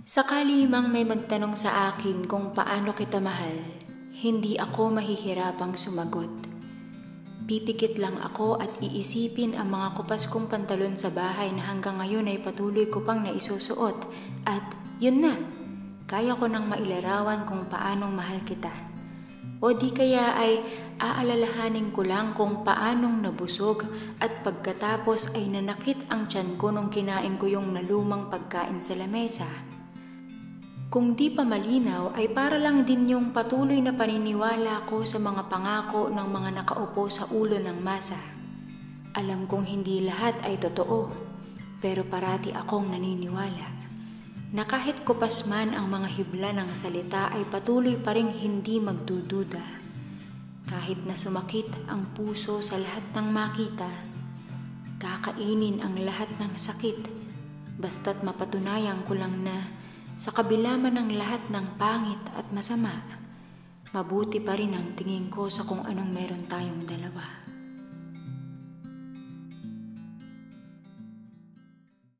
Sakali mang may magtanong sa akin kung paano kita mahal, hindi ako mahihirapang sumagot. Pipikit lang ako at iisipin ang mga kupas kong pantalon sa bahay na hanggang ngayon ay patuloy ko pang naisusuot at yun na, kaya ko nang mailarawan kung paanong mahal kita. O di kaya ay aalalahanin ko lang kung paanong nabusog at pagkatapos ay nanakit ang tiyan ko nung kinain ko yung nalumang pagkain sa lamesa. Kung di pa malinaw ay para lang din yung patuloy na paniniwala ko sa mga pangako ng mga nakaupo sa ulo ng masa. Alam kong hindi lahat ay totoo, pero parati akong naniniwala na kahit kupas man ang mga hibla ng salita ay patuloy pa rin hindi magdududa. Kahit na sumakit ang puso sa lahat ng makita, kakainin ang lahat ng sakit basta't mapatunayan ko lang na sa kabila man ng lahat ng pangit at masama, mabuti pa rin ang tingin ko sa kung anong meron tayong dalawa.